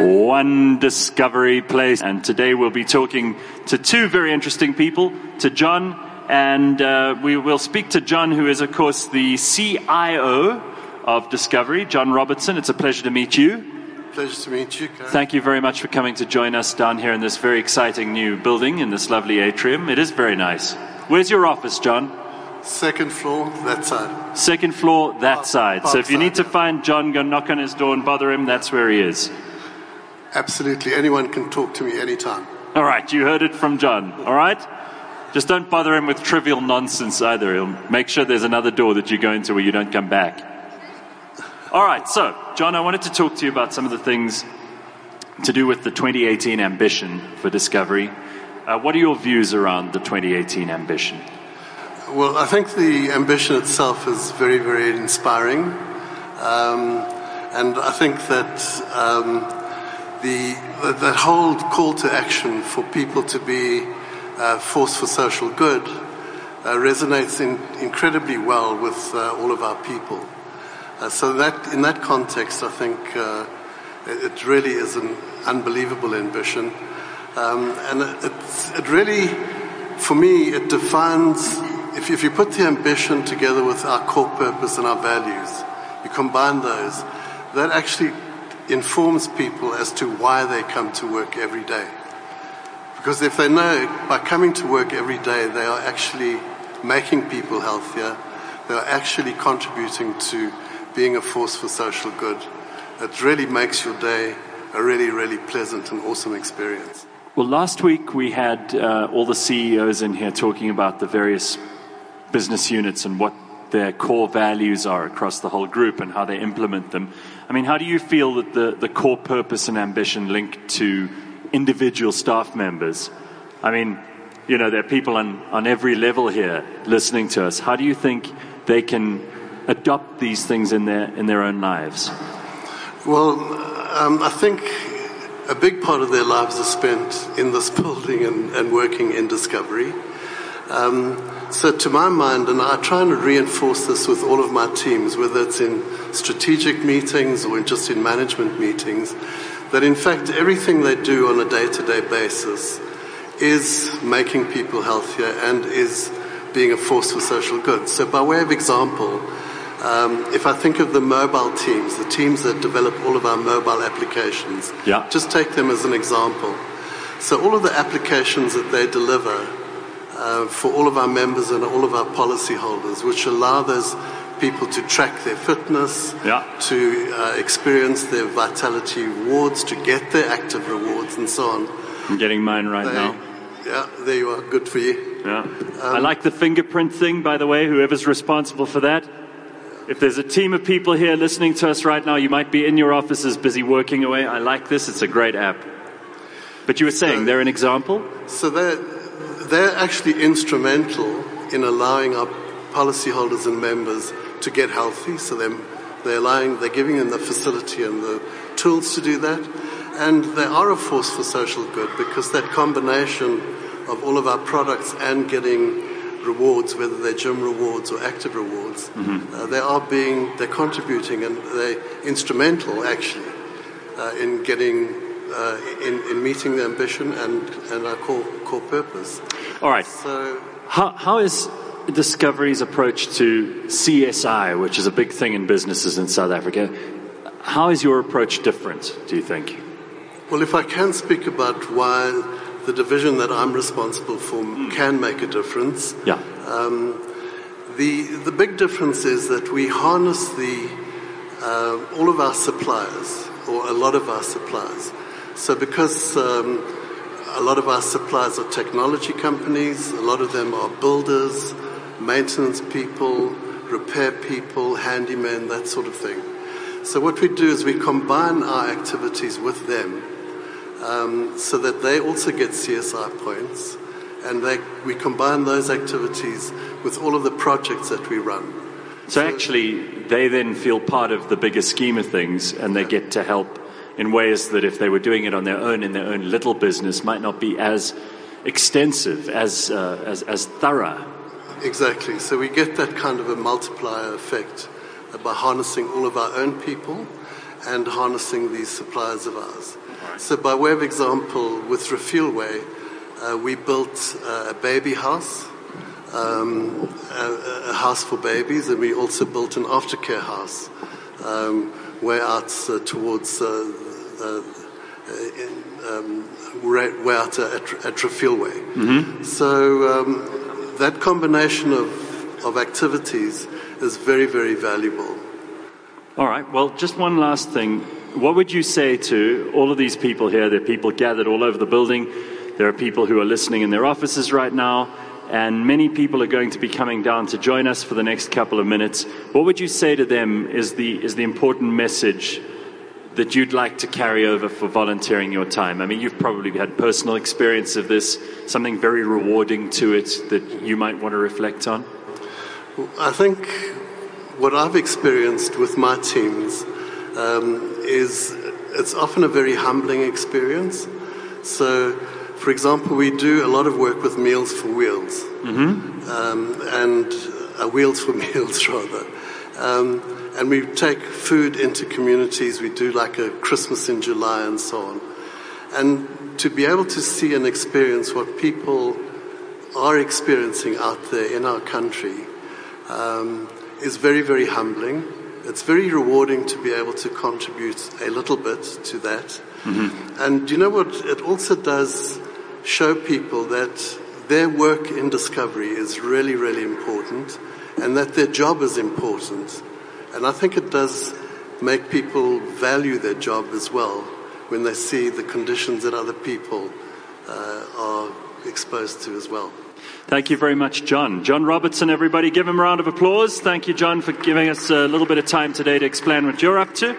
One Discovery Place. And today we'll be talking to two very interesting people, to John, and uh, we will speak to John, who is, of course, the CIO of Discovery, John Robertson. It's a pleasure to meet you. Pleasure to meet you. Karen. Thank you very much for coming to join us down here in this very exciting new building in this lovely atrium. It is very nice. Where's your office, John? Second floor, that side. Second floor, that Park- side. So if you need to yeah. find John, go knock on his door and bother him, that's where he is. Absolutely. Anyone can talk to me anytime. All right, you heard it from John. All right? Just don't bother him with trivial nonsense either. He'll make sure there's another door that you go into where you don't come back. All right, so, John, I wanted to talk to you about some of the things to do with the 2018 ambition for Discovery. Uh, what are your views around the 2018 ambition? Well, I think the ambition itself is very, very inspiring. Um, and I think that um, the, the, whole call to action for people to be uh, force for social good uh, resonates in, incredibly well with uh, all of our people. Uh, so that, in that context, I think uh, it, it really is an unbelievable ambition. Um, and it, it really, for me, it defines, if, if you put the ambition together with our core purpose and our values, you combine those, that actually informs people as to why they come to work every day. Because if they know by coming to work every day, they are actually making people healthier, they are actually contributing to being a force for social good, it really makes your day a really, really pleasant and awesome experience. Well, last week we had uh, all the CEOs in here talking about the various business units and what their core values are across the whole group and how they implement them. I mean, how do you feel that the, the core purpose and ambition link to individual staff members? I mean, you know, there are people on, on every level here listening to us. How do you think they can adopt these things in their, in their own lives? Well, um, I think a big part of their lives are spent in this building and, and working in Discovery. Um, so, to my mind, and I try and reinforce this with all of my teams, whether it's in strategic meetings or just in management meetings, that in fact everything they do on a day to day basis is making people healthier and is being a force for social good. So, by way of example, um, if I think of the mobile teams, the teams that develop all of our mobile applications, Yeah. just take them as an example. So, all of the applications that they deliver uh, for all of our members and all of our policyholders, which allow those people to track their fitness, Yeah. to uh, experience their vitality rewards, to get their active rewards, and so on. I'm getting mine right They- now. Yeah, there you are. Good for you. Yeah. I like the fingerprint thing, by the way, whoever's responsible for that. If there's a team of people here listening to us right now, you might be in your offices busy working away. I like this. It's a great app. But you were saying they're an example? So they're, they're actually instrumental in allowing our policyholders and members to get healthy. So they're, they're allowing, they're giving them the facility and the tools to do that. And they are a force for social good because that combination of all of our products and getting rewards, whether they're gym rewards or active rewards, uh, they are being, they're contributing and they're instrumental actually uh, in getting, uh, in, in meeting the ambition and, and our core, core purpose. All right. So, How, how is Discovery's approach to CSI, which is a big thing in businesses in South Africa, how is your approach different, do you think? well, if I can speak about why the division that I'm responsible for can make a difference, Yeah. Um, the, the big difference is that we harness the, uh, all of our suppliers, or a lot of our suppliers. So because um, a lot of our suppliers are technology companies, a lot of them are builders, maintenance people, repair people, handymen, that sort of thing. So what we do is we combine our activities with them um, so that they also get CSI points, and they, we combine those activities with all of the projects that we run. So actually, they then feel part of the bigger scheme of things and they get to help in ways that if they were doing it on their own in their own little business might not be as extensive, as, uh, as, as thorough. Exactly. So we get that kind of a multiplier effect uh, by harnessing all of our own people and harnessing these suppliers of ours. So, by way of example, with Refilwe, uh, we built uh, a baby house, um, a, a, house for babies, and we also built an aftercare house um, way out uh, towards uh, um, way out at, at Refilwe. Mm-hmm. So, um, that combination of, of activities is very, very valuable. All right. Well, just one last thing. What would you say to all of these people here? There are people gathered all over the building. There are people who are listening in their offices right now. And many people are going to be coming down to join us for the next couple of minutes. What would you say to them is the, is the important message that you'd like to carry over for volunteering your time? I mean, you've probably had personal experience of this, something very rewarding to it that you might want to reflect on. I think what I've experienced with my teams um, is it's often a very humbling experience. So, for example, we do a lot of work with Meals for Wheels, mm-hmm. um, and uh, Wheels for Meals, rather. Um, and we take food into communities. We do like a Christmas in July and so on. And to be able to see and experience what people are experiencing out there in our country um, is very, very humbling. It's very rewarding to be able to contribute a little bit to that. Mm-hmm. And you know what? It also does show people that their work in discovery is really, really important and that their job is important. And I think it does make people value their job as well when they see the conditions that other people uh, are exposed to as well. Thank you very much, John. John Robertson, everybody, give him a round of applause. Thank you, John, for giving us a little bit of time today to explain what you're up to.